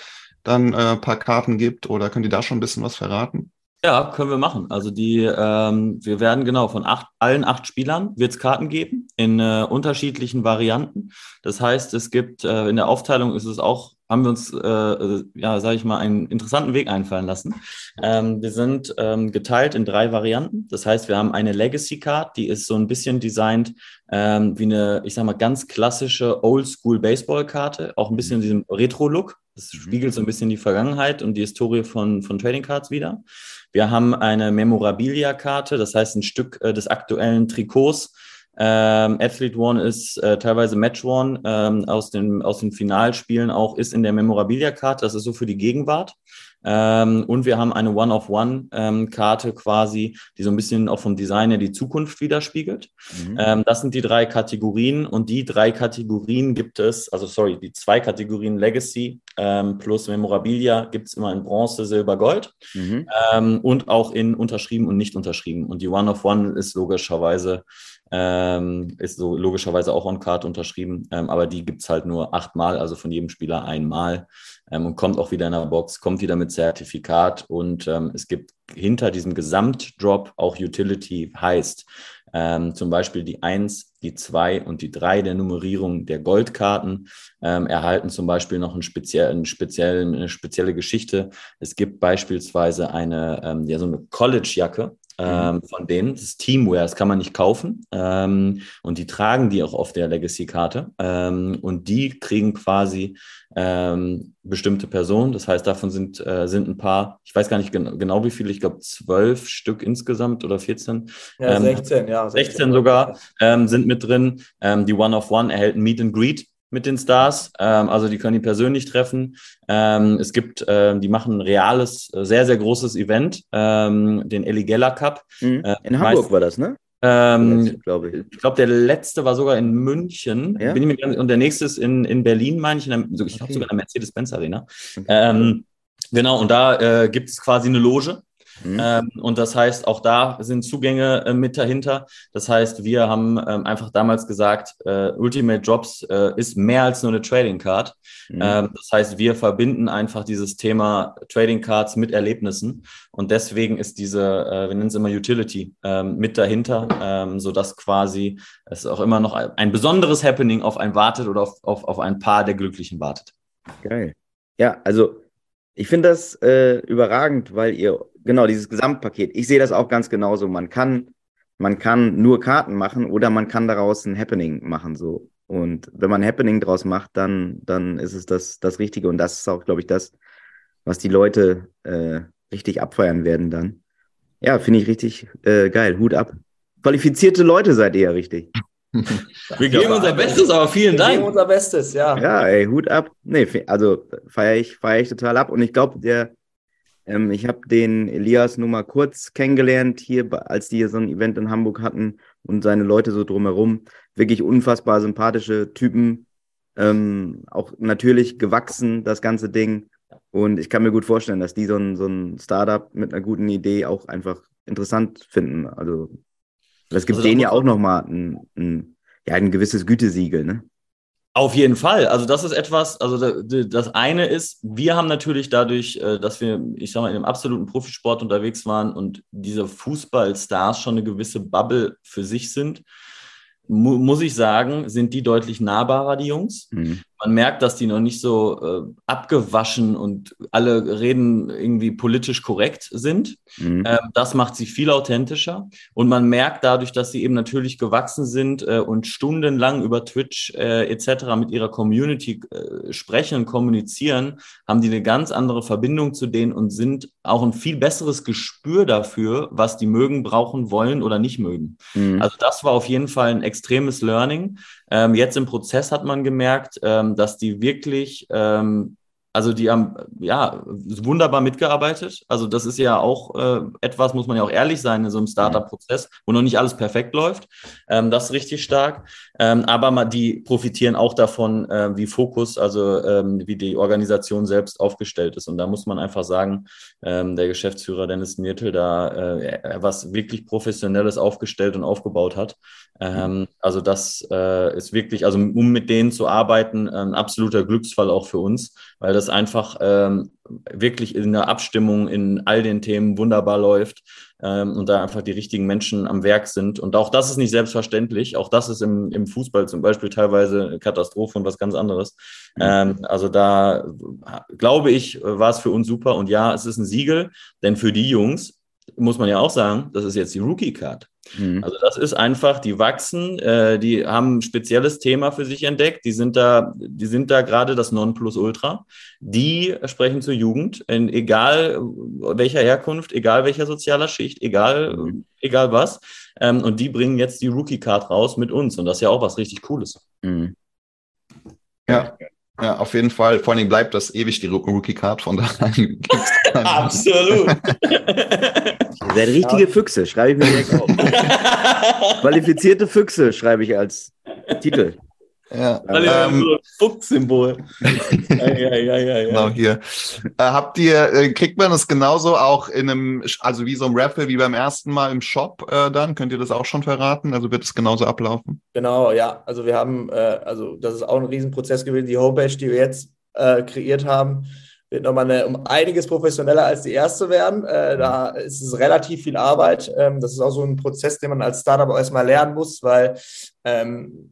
dann äh, paar Karten gibt oder könnt ihr da schon ein bisschen was verraten? Ja, können wir machen. Also die, ähm, wir werden genau von acht, allen acht Spielern wird es Karten geben in äh, unterschiedlichen Varianten. Das heißt, es gibt äh, in der Aufteilung ist es auch, haben wir uns, äh, äh ja, sage ich mal, einen interessanten Weg einfallen lassen. Ähm, wir sind ähm, geteilt in drei Varianten. Das heißt, wir haben eine Legacy Card, die ist so ein bisschen designt ähm, wie eine, ich sag mal, ganz klassische Oldschool Baseball Karte, auch ein bisschen in diesem Retro Look. Das mhm. spiegelt so ein bisschen die Vergangenheit und die Historie von, von Trading Cards wieder. Wir haben eine Memorabilia-Karte, das heißt ein Stück äh, des aktuellen Trikots Ähm, Athlete One ist äh, teilweise Match One ähm, aus, den, aus den Finalspielen auch, ist in der Memorabilia-Karte. Das ist so für die Gegenwart. Ähm, und wir haben eine One-of-One-Karte ähm, quasi, die so ein bisschen auch vom Design her die Zukunft widerspiegelt. Mhm. Ähm, das sind die drei Kategorien und die drei Kategorien gibt es, also sorry, die zwei Kategorien Legacy ähm, plus Memorabilia gibt es immer in Bronze, Silber, Gold mhm. Ähm, und auch in unterschrieben und nicht unterschrieben. Und die One-of-One ist logischerweise ähm, ist so logischerweise auch on Card unterschrieben, ähm, aber die gibt es halt nur achtmal, also von jedem Spieler einmal und kommt auch wieder in der Box, kommt wieder mit Zertifikat und ähm, es gibt hinter diesem Gesamtdrop auch Utility heißt ähm, zum Beispiel die 1, die 2 und die 3 der Nummerierung der Goldkarten ähm, erhalten zum Beispiel noch einen speziellen, speziellen, eine spezielle Geschichte. Es gibt beispielsweise eine, ähm, ja, so eine College-Jacke. Ähm, von denen. Das ist Teamwear, das kann man nicht kaufen. Ähm, und die tragen die auch auf der Legacy-Karte. Ähm, und die kriegen quasi ähm, bestimmte Personen. Das heißt, davon sind, äh, sind ein paar, ich weiß gar nicht genau, genau wie viele, ich glaube zwölf Stück insgesamt oder 14. Ja, 16, ja. 16, 16 sogar ähm, sind mit drin. Ähm, die One of One erhält ein Meet and Greet mit den Stars. Ähm, also die können die persönlich treffen. Ähm, es gibt, ähm, die machen ein reales, äh, sehr, sehr großes Event, ähm, den Eligella Cup. Mhm. Äh, in Hamburg meist, war das, ne? Ähm, glaube ich. Ich glaube, der letzte war sogar in München. Ja? Bin ich mir und der nächste ist in, in Berlin, meine ich. Der, ich glaube sogar in der Mercedes-Benz Arena. Okay. Ähm, genau, und da äh, gibt es quasi eine Loge. Mhm. Ähm, und das heißt, auch da sind Zugänge äh, mit dahinter. Das heißt, wir haben ähm, einfach damals gesagt, äh, Ultimate Drops äh, ist mehr als nur eine Trading Card. Mhm. Ähm, das heißt, wir verbinden einfach dieses Thema Trading Cards mit Erlebnissen. Und deswegen ist diese, äh, wir nennen es immer Utility, ähm, mit dahinter, ähm, sodass quasi es auch immer noch ein besonderes Happening auf einen wartet oder auf, auf, auf ein Paar der Glücklichen wartet. Geil. Ja, also ich finde das äh, überragend, weil ihr Genau, dieses Gesamtpaket. Ich sehe das auch ganz genauso. Man kann, man kann nur Karten machen oder man kann daraus ein Happening machen, so. Und wenn man ein Happening draus macht, dann, dann ist es das, das Richtige. Und das ist auch, glaube ich, das, was die Leute äh, richtig abfeiern werden dann. Ja, finde ich richtig äh, geil. Hut ab. Qualifizierte Leute seid ihr ja richtig. Wir geben unser Bestes, aber vielen Dank. Wir geben unser Bestes, ja. Ja, ey, Hut ab. Nee, also feiere ich, feier ich total ab. Und ich glaube, der, ähm, ich habe den Elias nur mal kurz kennengelernt hier, als die hier so ein Event in Hamburg hatten und seine Leute so drumherum. Wirklich unfassbar sympathische Typen. Ähm, auch natürlich gewachsen, das ganze Ding. Und ich kann mir gut vorstellen, dass die so ein, so ein Startup mit einer guten Idee auch einfach interessant finden. Also, das gibt also, denen ja auch nochmal ein, ein, ja, ein gewisses Gütesiegel, ne? Auf jeden Fall. Also das ist etwas, also das eine ist, wir haben natürlich dadurch, äh, dass wir, ich sag mal, in einem absoluten Profisport unterwegs waren und diese Fußballstars schon eine gewisse Bubble für sich sind, mu muss ich sagen, sind die deutlich nahbarer, die Jungs. Mhm. Man merkt, dass die noch nicht so äh, abgewaschen und alle reden irgendwie politisch korrekt sind. Mhm. Ähm, das macht sie viel authentischer. Und man merkt dadurch, dass sie eben natürlich gewachsen sind äh, und stundenlang über Twitch äh, etc. mit ihrer Community äh, sprechen und kommunizieren, haben die eine ganz andere Verbindung zu denen und sind auch ein viel besseres Gespür dafür, was die mögen, brauchen, wollen oder nicht mögen. Mhm. Also das war auf jeden Fall ein extremes Learning. Ähm, jetzt im Prozess hat man gemerkt, ähm, dass die wirklich ähm, also die haben ja wunderbar mitgearbeitet. Also das ist ja auch äh, etwas, muss man ja auch ehrlich sein in so einem Startup-Prozess, wo noch nicht alles perfekt läuft. Ähm, das ist richtig stark. Ähm, aber mal, die profitieren auch davon, äh, wie Fokus, also ähm, wie die Organisation selbst aufgestellt ist. Und da muss man einfach sagen, ähm, der Geschäftsführer Dennis Niertel da äh, was wirklich Professionelles aufgestellt und aufgebaut hat. Ähm, also das äh, ist wirklich, also um mit denen zu arbeiten, ein absoluter Glücksfall auch für uns, weil das einfach ähm, wirklich in der Abstimmung in all den Themen wunderbar läuft ähm, und da einfach die richtigen Menschen am Werk sind. Und auch das ist nicht selbstverständlich. Auch das ist im, im Fußball zum Beispiel teilweise Katastrophe und was ganz anderes. Mhm. Ähm, also da glaube ich, war es für uns super. Und ja, es ist ein Siegel, denn für die Jungs muss man ja auch sagen, das ist jetzt die Rookie-Card. Mhm. Also das ist einfach, die wachsen, äh, die haben ein spezielles Thema für sich entdeckt, die sind da, die sind da gerade das Nonplusultra. Die sprechen zur Jugend, in, egal welcher Herkunft, egal welcher sozialer Schicht, egal, mhm. egal was. Ähm, und die bringen jetzt die Rookie-Card raus mit uns. Und das ist ja auch was richtig Cooles. Mhm. Ja. Ja, auf jeden Fall. Vor allem bleibt das ewig die Rookie-Card von daher. Absolut. Ihr seid richtige ja. Füchse, schreibe ich mir direkt auf. Qualifizierte Füchse schreibe ich als Titel. Ja, ähm, so Fuchssymbol. Genau hier. Äh, habt ihr, äh, kriegt man das genauso auch in einem, also wie so ein Raffle wie beim ersten Mal im Shop äh, dann? Könnt ihr das auch schon verraten? Also wird es genauso ablaufen? Genau, ja. Also wir haben, äh, also das ist auch ein Riesenprozess gewesen. Die Homepage, die wir jetzt äh, kreiert haben, wird nochmal eine, um einiges professioneller als die erste werden. Äh, da ist es relativ viel Arbeit. Ähm, das ist auch so ein Prozess, den man als Startup erstmal lernen muss, weil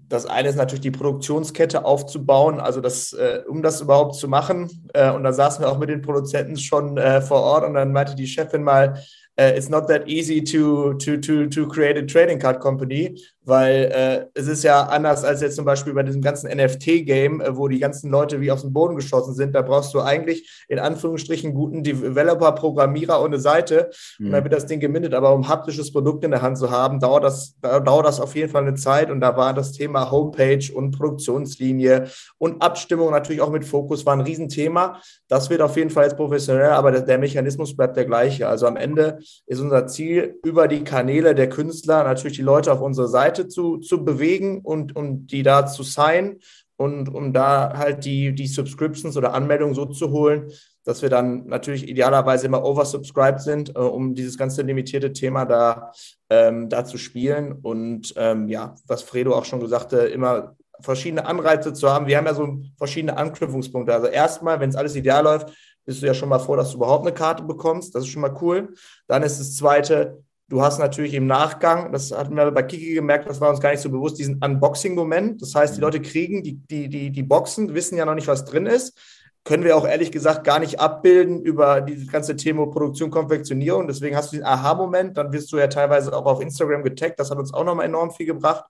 das eine ist natürlich die Produktionskette aufzubauen, also das, äh, um das überhaupt zu machen. Äh, und da saßen wir auch mit den Produzenten schon äh, vor Ort und dann meinte die Chefin mal, uh, it's not that easy to, to, to, to create a trading card company, weil äh, es ist ja anders als jetzt zum Beispiel bei diesem ganzen NFT-Game, äh, wo die ganzen Leute wie aus dem Boden geschossen sind. Da brauchst du eigentlich in Anführungsstrichen guten Developer, Programmierer und eine Seite mhm. und dann wird das Ding gemindet. Aber um haptisches Produkt in der Hand zu haben, dauert das, dauert das auf jeden Fall eine Zeit und da war das Thema Homepage und Produktionslinie und Abstimmung natürlich auch mit Fokus war ein Riesenthema. Das wird auf jeden Fall jetzt professionell, aber der, der Mechanismus bleibt der gleiche. Also am Ende ist unser Ziel, über die Kanäle der Künstler natürlich die Leute auf unsere Seite zu, zu bewegen und, und die da zu signen und um da halt die, die Subscriptions oder Anmeldungen so zu holen, dass wir dann natürlich idealerweise immer oversubscribed sind, äh, um dieses ganze limitierte Thema da, ähm, da zu spielen. Und ähm, ja, was Fredo auch schon gesagt hat, immer verschiedene Anreize zu haben. Wir haben ja so verschiedene Anknüpfungspunkte. Also erstmal, wenn es alles ideal läuft, bist du ja schon mal froh, dass du überhaupt eine Karte bekommst. Das ist schon mal cool. Dann ist das Zweite, du hast natürlich im Nachgang, das hatten wir bei Kiki gemerkt, das war uns gar nicht so bewusst, diesen Unboxing-Moment. Das heißt, die mhm. Leute kriegen die, die, die, die Boxen, wissen ja noch nicht, was drin ist. Können wir auch ehrlich gesagt gar nicht abbilden über dieses ganze Thema Produktion, Konfektionierung. Deswegen hast du den Aha-Moment, dann wirst du ja teilweise auch auf Instagram getaggt. Das hat uns auch nochmal enorm viel gebracht.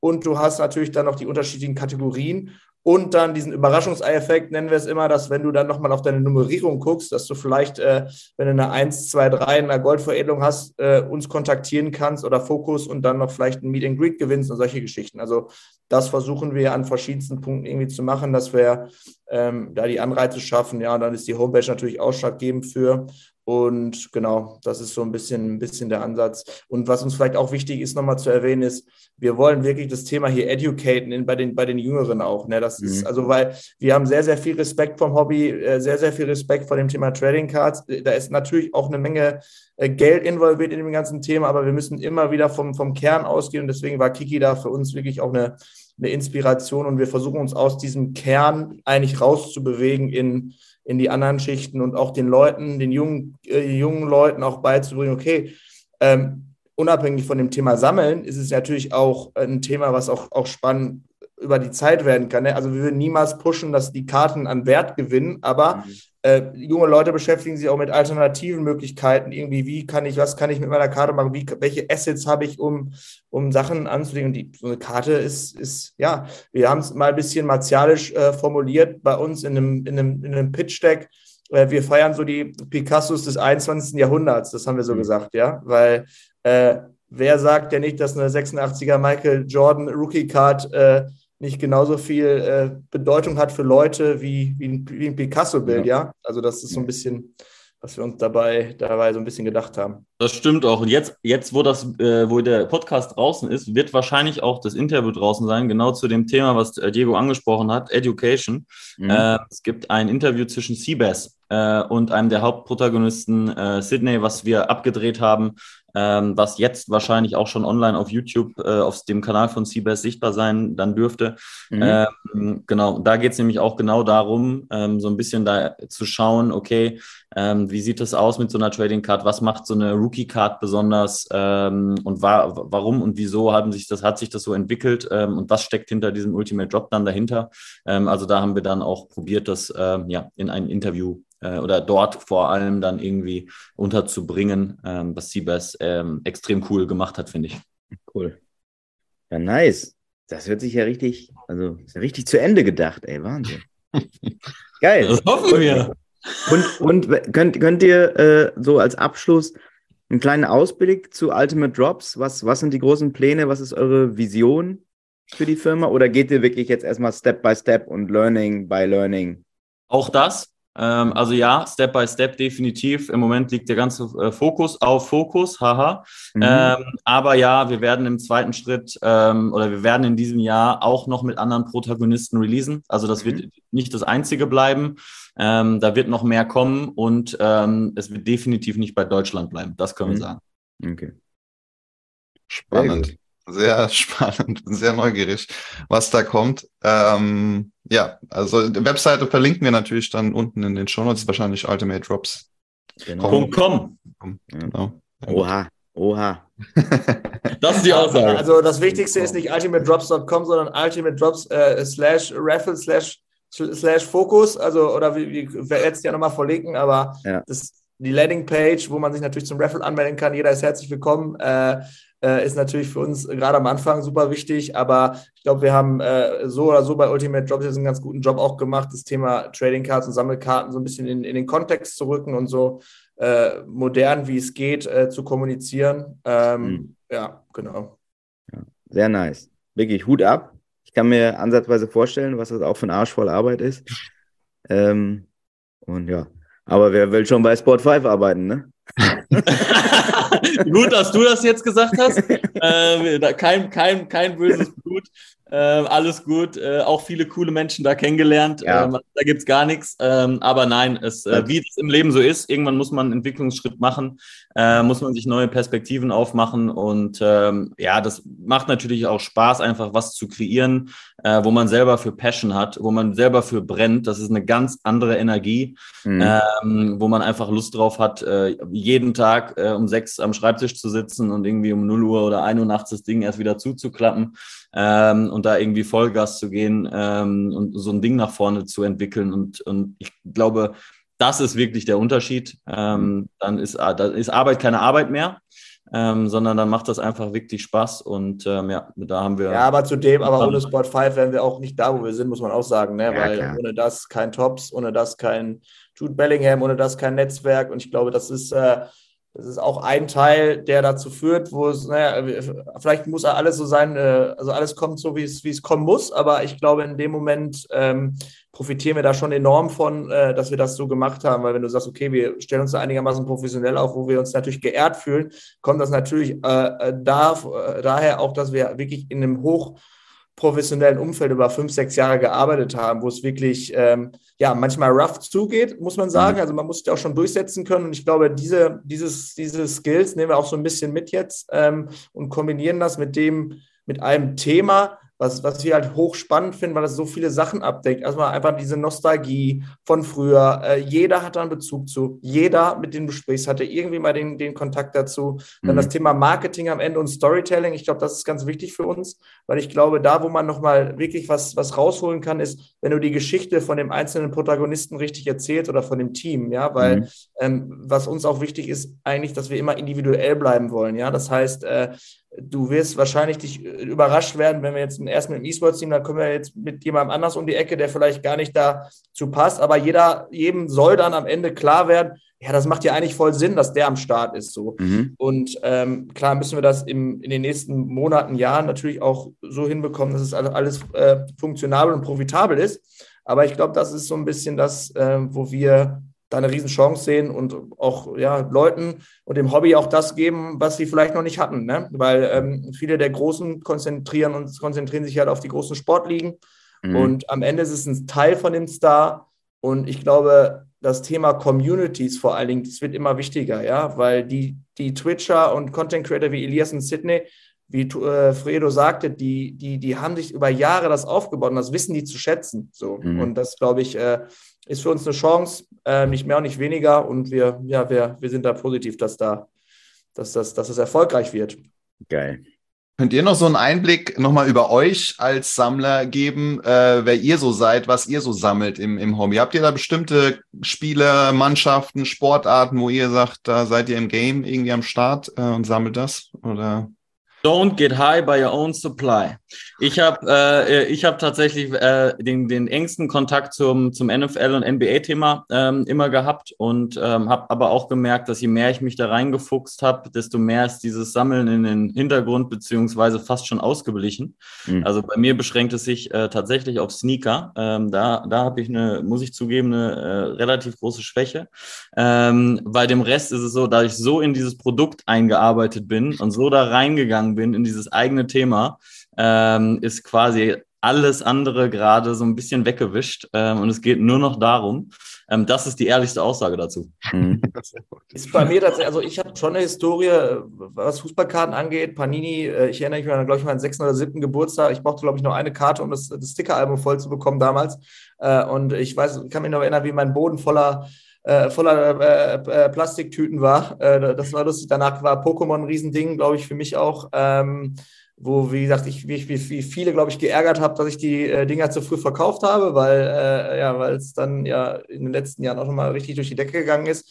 Und du hast natürlich dann noch die unterschiedlichen Kategorien und dann diesen Überraschungsei-Effekt nennen wir es immer, dass wenn du dann nochmal auf deine Nummerierung guckst, dass du vielleicht, äh, wenn du eine 1, 2, 3 in einer Goldveredelung hast, äh, uns kontaktieren kannst oder Fokus und dann noch vielleicht ein Meet and Greet gewinnst und solche Geschichten. Also das versuchen wir an verschiedensten Punkten irgendwie zu machen, dass wir ähm, da die Anreize schaffen. Ja, und dann ist die Homepage natürlich ausschlaggebend für. Und genau, das ist so ein bisschen, ein bisschen der Ansatz. Und was uns vielleicht auch wichtig ist, nochmal zu erwähnen, ist, wir wollen wirklich das Thema hier educaten in, bei, den, bei den Jüngeren auch. Ne? Das mhm. ist, also, weil wir haben sehr, sehr viel Respekt vom Hobby, äh, sehr, sehr viel Respekt vor dem Thema Trading Cards. Da ist natürlich auch eine Menge äh, Geld involviert in dem ganzen Thema, aber wir müssen immer wieder vom, vom Kern ausgehen. Und deswegen war Kiki da für uns wirklich auch eine, eine Inspiration. Und wir versuchen uns aus diesem Kern eigentlich rauszubewegen in in die anderen Schichten und auch den Leuten, den jungen, äh, jungen Leuten auch beizubringen, okay, ähm, unabhängig von dem Thema Sammeln ist es natürlich auch ein Thema, was auch, auch spannend über die Zeit werden kann. Ne? Also wir würden niemals pushen, dass die Karten an Wert gewinnen, aber mhm. Äh, junge Leute beschäftigen sich auch mit alternativen Möglichkeiten. Irgendwie, wie kann ich, was kann ich mit meiner Karte machen? Wie, welche Assets habe ich, um, um Sachen anzulegen? Und die, so eine Karte ist, ist ja, wir haben es mal ein bisschen martialisch äh, formuliert bei uns in einem, in einem, in einem Pitch-Deck. Äh, wir feiern so die Picassos des 21. Jahrhunderts, das haben wir so mhm. gesagt, ja, weil äh, wer sagt ja nicht, dass eine 86er Michael Jordan Rookie Card äh, nicht genauso viel äh, Bedeutung hat für Leute wie, wie ein, wie ein Picasso-Bild, ja. ja. Also das ist so ein bisschen was wir uns dabei, dabei so ein bisschen gedacht haben. Das stimmt auch. Und jetzt, jetzt wo, das, äh, wo der Podcast draußen ist, wird wahrscheinlich auch das Interview draußen sein, genau zu dem Thema, was äh, Diego angesprochen hat, Education. Mhm. Äh, es gibt ein Interview zwischen Seabass äh, und einem der Hauptprotagonisten äh, Sydney, was wir abgedreht haben, ähm, was jetzt wahrscheinlich auch schon online auf YouTube äh, auf dem Kanal von Seabass sichtbar sein dann dürfte. Mhm. Ähm, genau, da geht es nämlich auch genau darum, ähm, so ein bisschen da zu schauen, okay, ähm, wie sieht das aus mit so einer Trading Card? Was macht so eine Rookie Card besonders ähm, und wa warum und wieso haben sich das, hat sich das so entwickelt ähm, und was steckt hinter diesem Ultimate Drop dann dahinter? also da haben wir dann auch probiert, das ja in ein Interview äh, oder dort vor allem dann irgendwie unterzubringen, ähm, was Siebers ähm, extrem cool gemacht hat, finde ich. Cool. Ja, nice. Das hört sich ja richtig, also ist ja richtig zu Ende gedacht, ey, Wahnsinn. Geil. Das hoffen wir. Und, und könnt, könnt ihr äh, so als Abschluss einen kleinen Ausblick zu Ultimate Drops. Was, was sind die großen Pläne? Was ist eure Vision für die Firma? Oder geht ihr wirklich jetzt erstmal Step by Step und Learning by Learning? Auch das. Ähm, also ja, Step by Step definitiv. Im Moment liegt der ganze äh, Fokus auf Fokus, haha. Mhm. Ähm, aber ja, wir werden im zweiten Schritt ähm, oder wir werden in diesem Jahr auch noch mit anderen Protagonisten releasen. Also das mhm. wird nicht das einzige bleiben. Ähm, da wird noch mehr kommen und ähm, es wird definitiv nicht bei Deutschland bleiben. Das können mhm. wir sagen. Okay. Spannend. Sehr spannend und sehr neugierig, was da kommt. Ähm, ja, also die Webseite verlinken wir natürlich dann unten in den Show Notes, wahrscheinlich Ultimate Drops. Genau. .com. Genau. Oha, oha. das ist die Aussage. Also das Wichtigste ist nicht ultimatedrops.com, sondern ultimatedrops äh, slash raffle slash slash Focus, also oder wie, wie werde es ja nochmal verlinken, aber ja. das, die Landingpage, wo man sich natürlich zum Raffle anmelden kann, jeder ist herzlich willkommen, äh, äh, ist natürlich für uns gerade am Anfang super wichtig, aber ich glaube, wir haben äh, so oder so bei Ultimate Jobs jetzt einen ganz guten Job auch gemacht, das Thema Trading Cards und Sammelkarten so ein bisschen in, in den Kontext zu rücken und so äh, modern wie es geht äh, zu kommunizieren. Ähm, mhm. Ja, genau. Ja, sehr nice. Wirklich Hut ab. Ich kann mir ansatzweise vorstellen, was das auch für ein Arsch voll Arbeit ist. Ähm, und ja, aber wer will schon bei Sport 5 arbeiten, ne? Gut, dass du das jetzt gesagt hast. Ähm, kein, kein, kein böses Blut. Ähm, alles gut. Äh, auch viele coole Menschen da kennengelernt. Ja. Ähm, da gibt es gar nichts. Ähm, aber nein, es, äh, wie es im Leben so ist, irgendwann muss man einen Entwicklungsschritt machen, äh, muss man sich neue Perspektiven aufmachen. Und ähm, ja, das macht natürlich auch Spaß, einfach was zu kreieren, äh, wo man selber für Passion hat, wo man selber für brennt. Das ist eine ganz andere Energie, mhm. Ähm, wo man einfach Lust drauf hat, äh, jeden Tag äh, um sechs am Schreibtisch zu sitzen und irgendwie um 0 Uhr oder 1 Uhr nachts das Ding erst wieder zuzuklappen ähm, und da irgendwie Vollgas zu gehen ähm, und so ein Ding nach vorne zu entwickeln. Und, und ich glaube, das ist wirklich der Unterschied. Ähm, dann ist, da ist Arbeit keine Arbeit mehr. Ähm, sondern dann macht das einfach wirklich Spaß und ähm, ja, da haben wir. Ja, aber zudem, aber ohne Sport 5 wären wir auch nicht da, wo wir sind, muss man auch sagen, ne? Ja, weil klar. ohne das kein Tops, ohne das kein Jude Bellingham, ohne das kein Netzwerk und ich glaube, das ist äh, das ist auch ein Teil, der dazu führt, wo es, naja, vielleicht muss alles so sein, äh, also alles kommt so, wie es, wie es kommen muss, aber ich glaube, in dem Moment ähm, profitieren wir da schon enorm von, äh, dass wir das so gemacht haben, weil wenn du sagst, okay, wir stellen uns da einigermaßen professionell auf, wo wir uns natürlich geehrt fühlen, kommt das natürlich äh, äh da, äh, daher auch, dass wir wirklich in einem hoch professionellen Umfeld über fünf, sechs Jahre gearbeitet haben, wo es wirklich ähm, ja manchmal rough zugeht, muss man sagen. Mhm. Also man muss sich auch schon durchsetzen können. Und ich glaube, diese, dieses, diese Skills nehmen wir auch so ein bisschen mit jetzt ähm, und kombinieren das mit dem, mit einem Thema, was, was wir halt hochspannend finden, weil es so viele Sachen abdeckt. Erstmal einfach diese Nostalgie von früher. Äh, jeder hat da einen Bezug zu. Jeder, mit dem du sprichst, hatte irgendwie mal den, den Kontakt dazu. Dann mhm. das Thema Marketing am Ende und Storytelling. Ich glaube, das ist ganz wichtig für uns, weil ich glaube, da, wo man nochmal wirklich was, was rausholen kann, ist, wenn du die Geschichte von dem einzelnen Protagonisten richtig erzählst oder von dem Team. Ja, weil mhm. ähm, was uns auch wichtig ist, eigentlich, dass wir immer individuell bleiben wollen. Ja, das heißt, äh, du wirst wahrscheinlich dich äh, überrascht werden, wenn wir jetzt erst mit dem E-Sports-Team, dann kommen wir jetzt mit jemandem anders um die Ecke, der vielleicht gar nicht dazu passt. Aber jeder, jedem soll dann am Ende klar werden, ja, das macht ja eigentlich voll Sinn, dass der am Start ist. So. Mhm. Und ähm, klar müssen wir das im, in den nächsten Monaten, Jahren natürlich auch so hinbekommen, dass es alles, alles äh, funktionabel und profitabel ist. Aber ich glaube, das ist so ein bisschen das, äh, wo wir da eine Riesenchance sehen und auch ja, Leuten und dem Hobby auch das geben, was sie vielleicht noch nicht hatten. Ne? Weil ähm, viele der Großen konzentrieren und konzentrieren sich halt auf die großen Sportligen. Mhm. Und am Ende ist es ein Teil von dem Star. Und ich glaube, das Thema Communities vor allen Dingen, das wird immer wichtiger, ja, weil die, die Twitcher und Content Creator wie Elias und Sydney, wie äh, Fredo sagte, die, die, die haben sich über Jahre das aufgebaut und das wissen die zu schätzen. So. Mhm. Und das, glaube ich, äh, ist für uns eine Chance, äh, nicht mehr und nicht weniger. Und wir, ja, wir, wir sind da positiv, dass da, dass das, dass das erfolgreich wird. Geil. Könnt ihr noch so einen Einblick nochmal über euch als Sammler geben, äh, wer ihr so seid, was ihr so sammelt im, im Hobby? Habt ihr da bestimmte Spiele, Mannschaften, Sportarten, wo ihr sagt, da seid ihr im Game irgendwie am Start äh, und sammelt das? Oder? Don't get high by your own supply. Ich habe äh, ich hab tatsächlich äh, den, den engsten Kontakt zum, zum NFL- und NBA-Thema ähm, immer gehabt und ähm, habe aber auch gemerkt, dass je mehr ich mich da reingefuchst habe, desto mehr ist dieses Sammeln in den Hintergrund beziehungsweise fast schon ausgeblichen. Mhm. Also bei mir beschränkt es sich äh, tatsächlich auf Sneaker. Ähm, da da habe ich eine, muss ich zugeben, eine äh, relativ große Schwäche. Ähm, bei dem Rest ist es so, da ich so in dieses Produkt eingearbeitet bin und so da reingegangen bin in dieses eigene Thema, ähm, ist quasi alles andere gerade so ein bisschen weggewischt ähm, und es geht nur noch darum. Ähm, das ist die ehrlichste Aussage dazu. Mhm. Ist bei mir tatsächlich, also ich habe schon eine Historie, was Fußballkarten angeht. Panini, äh, ich erinnere mich an, glaube ich, meinen sechsten oder siebten Geburtstag. Ich brauchte, glaube ich, noch eine Karte, um das, das Stickeralbum voll zu bekommen damals. Äh, und ich weiß, kann mich noch erinnern, wie mein Boden voller äh, voller äh, äh, Plastiktüten war. Äh, das war lustig. Danach war Pokémon ein Riesending, glaube ich, für mich auch. Ähm, wo, wie gesagt, ich, wie, wie viele, glaube ich, geärgert habe, dass ich die äh, Dinger zu früh verkauft habe, weil äh, ja, es dann ja in den letzten Jahren auch nochmal richtig durch die Decke gegangen ist.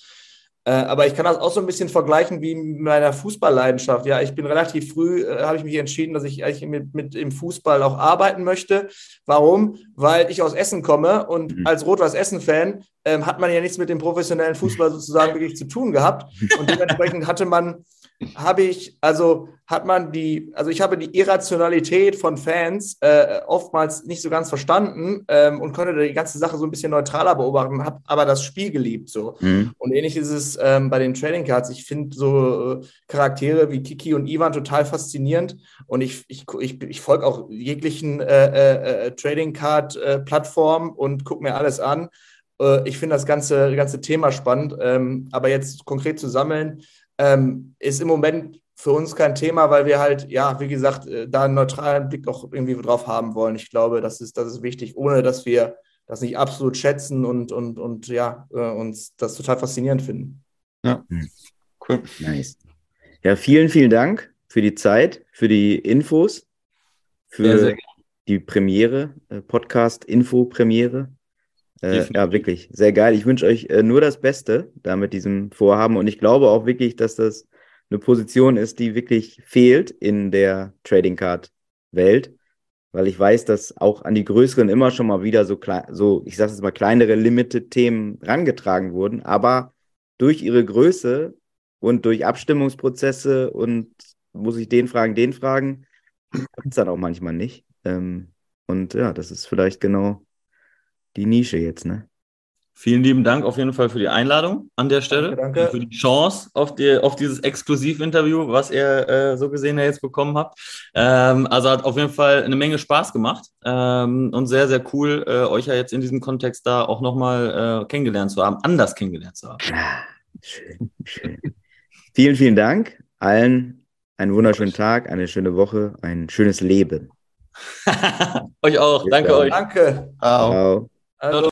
Äh, aber ich kann das auch so ein bisschen vergleichen wie mit meiner Fußballleidenschaft. Ja, ich bin relativ früh, äh, habe ich mich entschieden, dass ich eigentlich mit, mit im Fußball auch arbeiten möchte. Warum? Weil ich aus Essen komme und mhm. als Rot-Weiß Essen-Fan ähm, hat man ja nichts mit dem professionellen Fußball sozusagen wirklich zu tun gehabt. Und dementsprechend hatte man habe ich, also hat man die, also ich habe die Irrationalität von Fans äh, oftmals nicht so ganz verstanden ähm, und konnte die ganze Sache so ein bisschen neutraler beobachten, habe aber das Spiel geliebt so. Mhm. Und ähnlich ist es ähm, bei den Trading Cards. Ich finde so äh, Charaktere wie Kiki und Ivan total faszinierend und ich, ich, ich, ich folge auch jeglichen äh, äh, äh Trading Card Plattformen und gucke mir alles an. ich finde das ganze, ganze Thema spannend, ähm, aber jetzt konkret zu sammeln, ähm, ist im Moment für uns kein Thema, weil wir halt, ja, wie gesagt, äh, da einen neutralen Blick noch irgendwie drauf haben wollen. Ich glaube, das ist, das ist wichtig, ohne dass wir das nicht absolut schätzen und, und, und ja, äh, uns das total faszinierend finden. Ja, hm. cool. Nice. Ja, vielen, vielen Dank für die Zeit, für die Infos, für sehr, sehr die Premiere, äh, Podcast-Info-Premiere. Äh, ja, wirklich, sehr geil. Ich wünsche euch äh, nur das Beste da mit diesem Vorhaben. Und ich glaube auch wirklich, dass das eine Position ist, die wirklich fehlt in der Trading Card Welt, weil ich weiß, dass auch an die größeren immer schon mal wieder so klein, so ich sage jetzt mal kleinere Limited Themen rangetragen wurden, aber durch ihre Größe und durch Abstimmungsprozesse und muss ich den fragen, den fragen, gibt es dann auch manchmal nicht. Ähm, und ja, das ist vielleicht genau die Nische jetzt, ne? Vielen lieben Dank auf jeden Fall für die Einladung an der Stelle. Danke. danke. Für die Chance auf, die, auf dieses Exklusivinterview, was ihr äh, so gesehen ja jetzt bekommen habt. Ähm, also hat auf jeden Fall eine Menge Spaß gemacht ähm, und sehr, sehr cool, äh, euch ja jetzt in diesem Kontext da auch nochmal äh, kennengelernt zu haben, anders kennengelernt zu haben. Ah, schön, schön. vielen, vielen Dank. Allen einen wunderschönen Tag, eine schöne Woche, ein schönes Leben. euch auch. Danke euch. Danke. Ciao. Also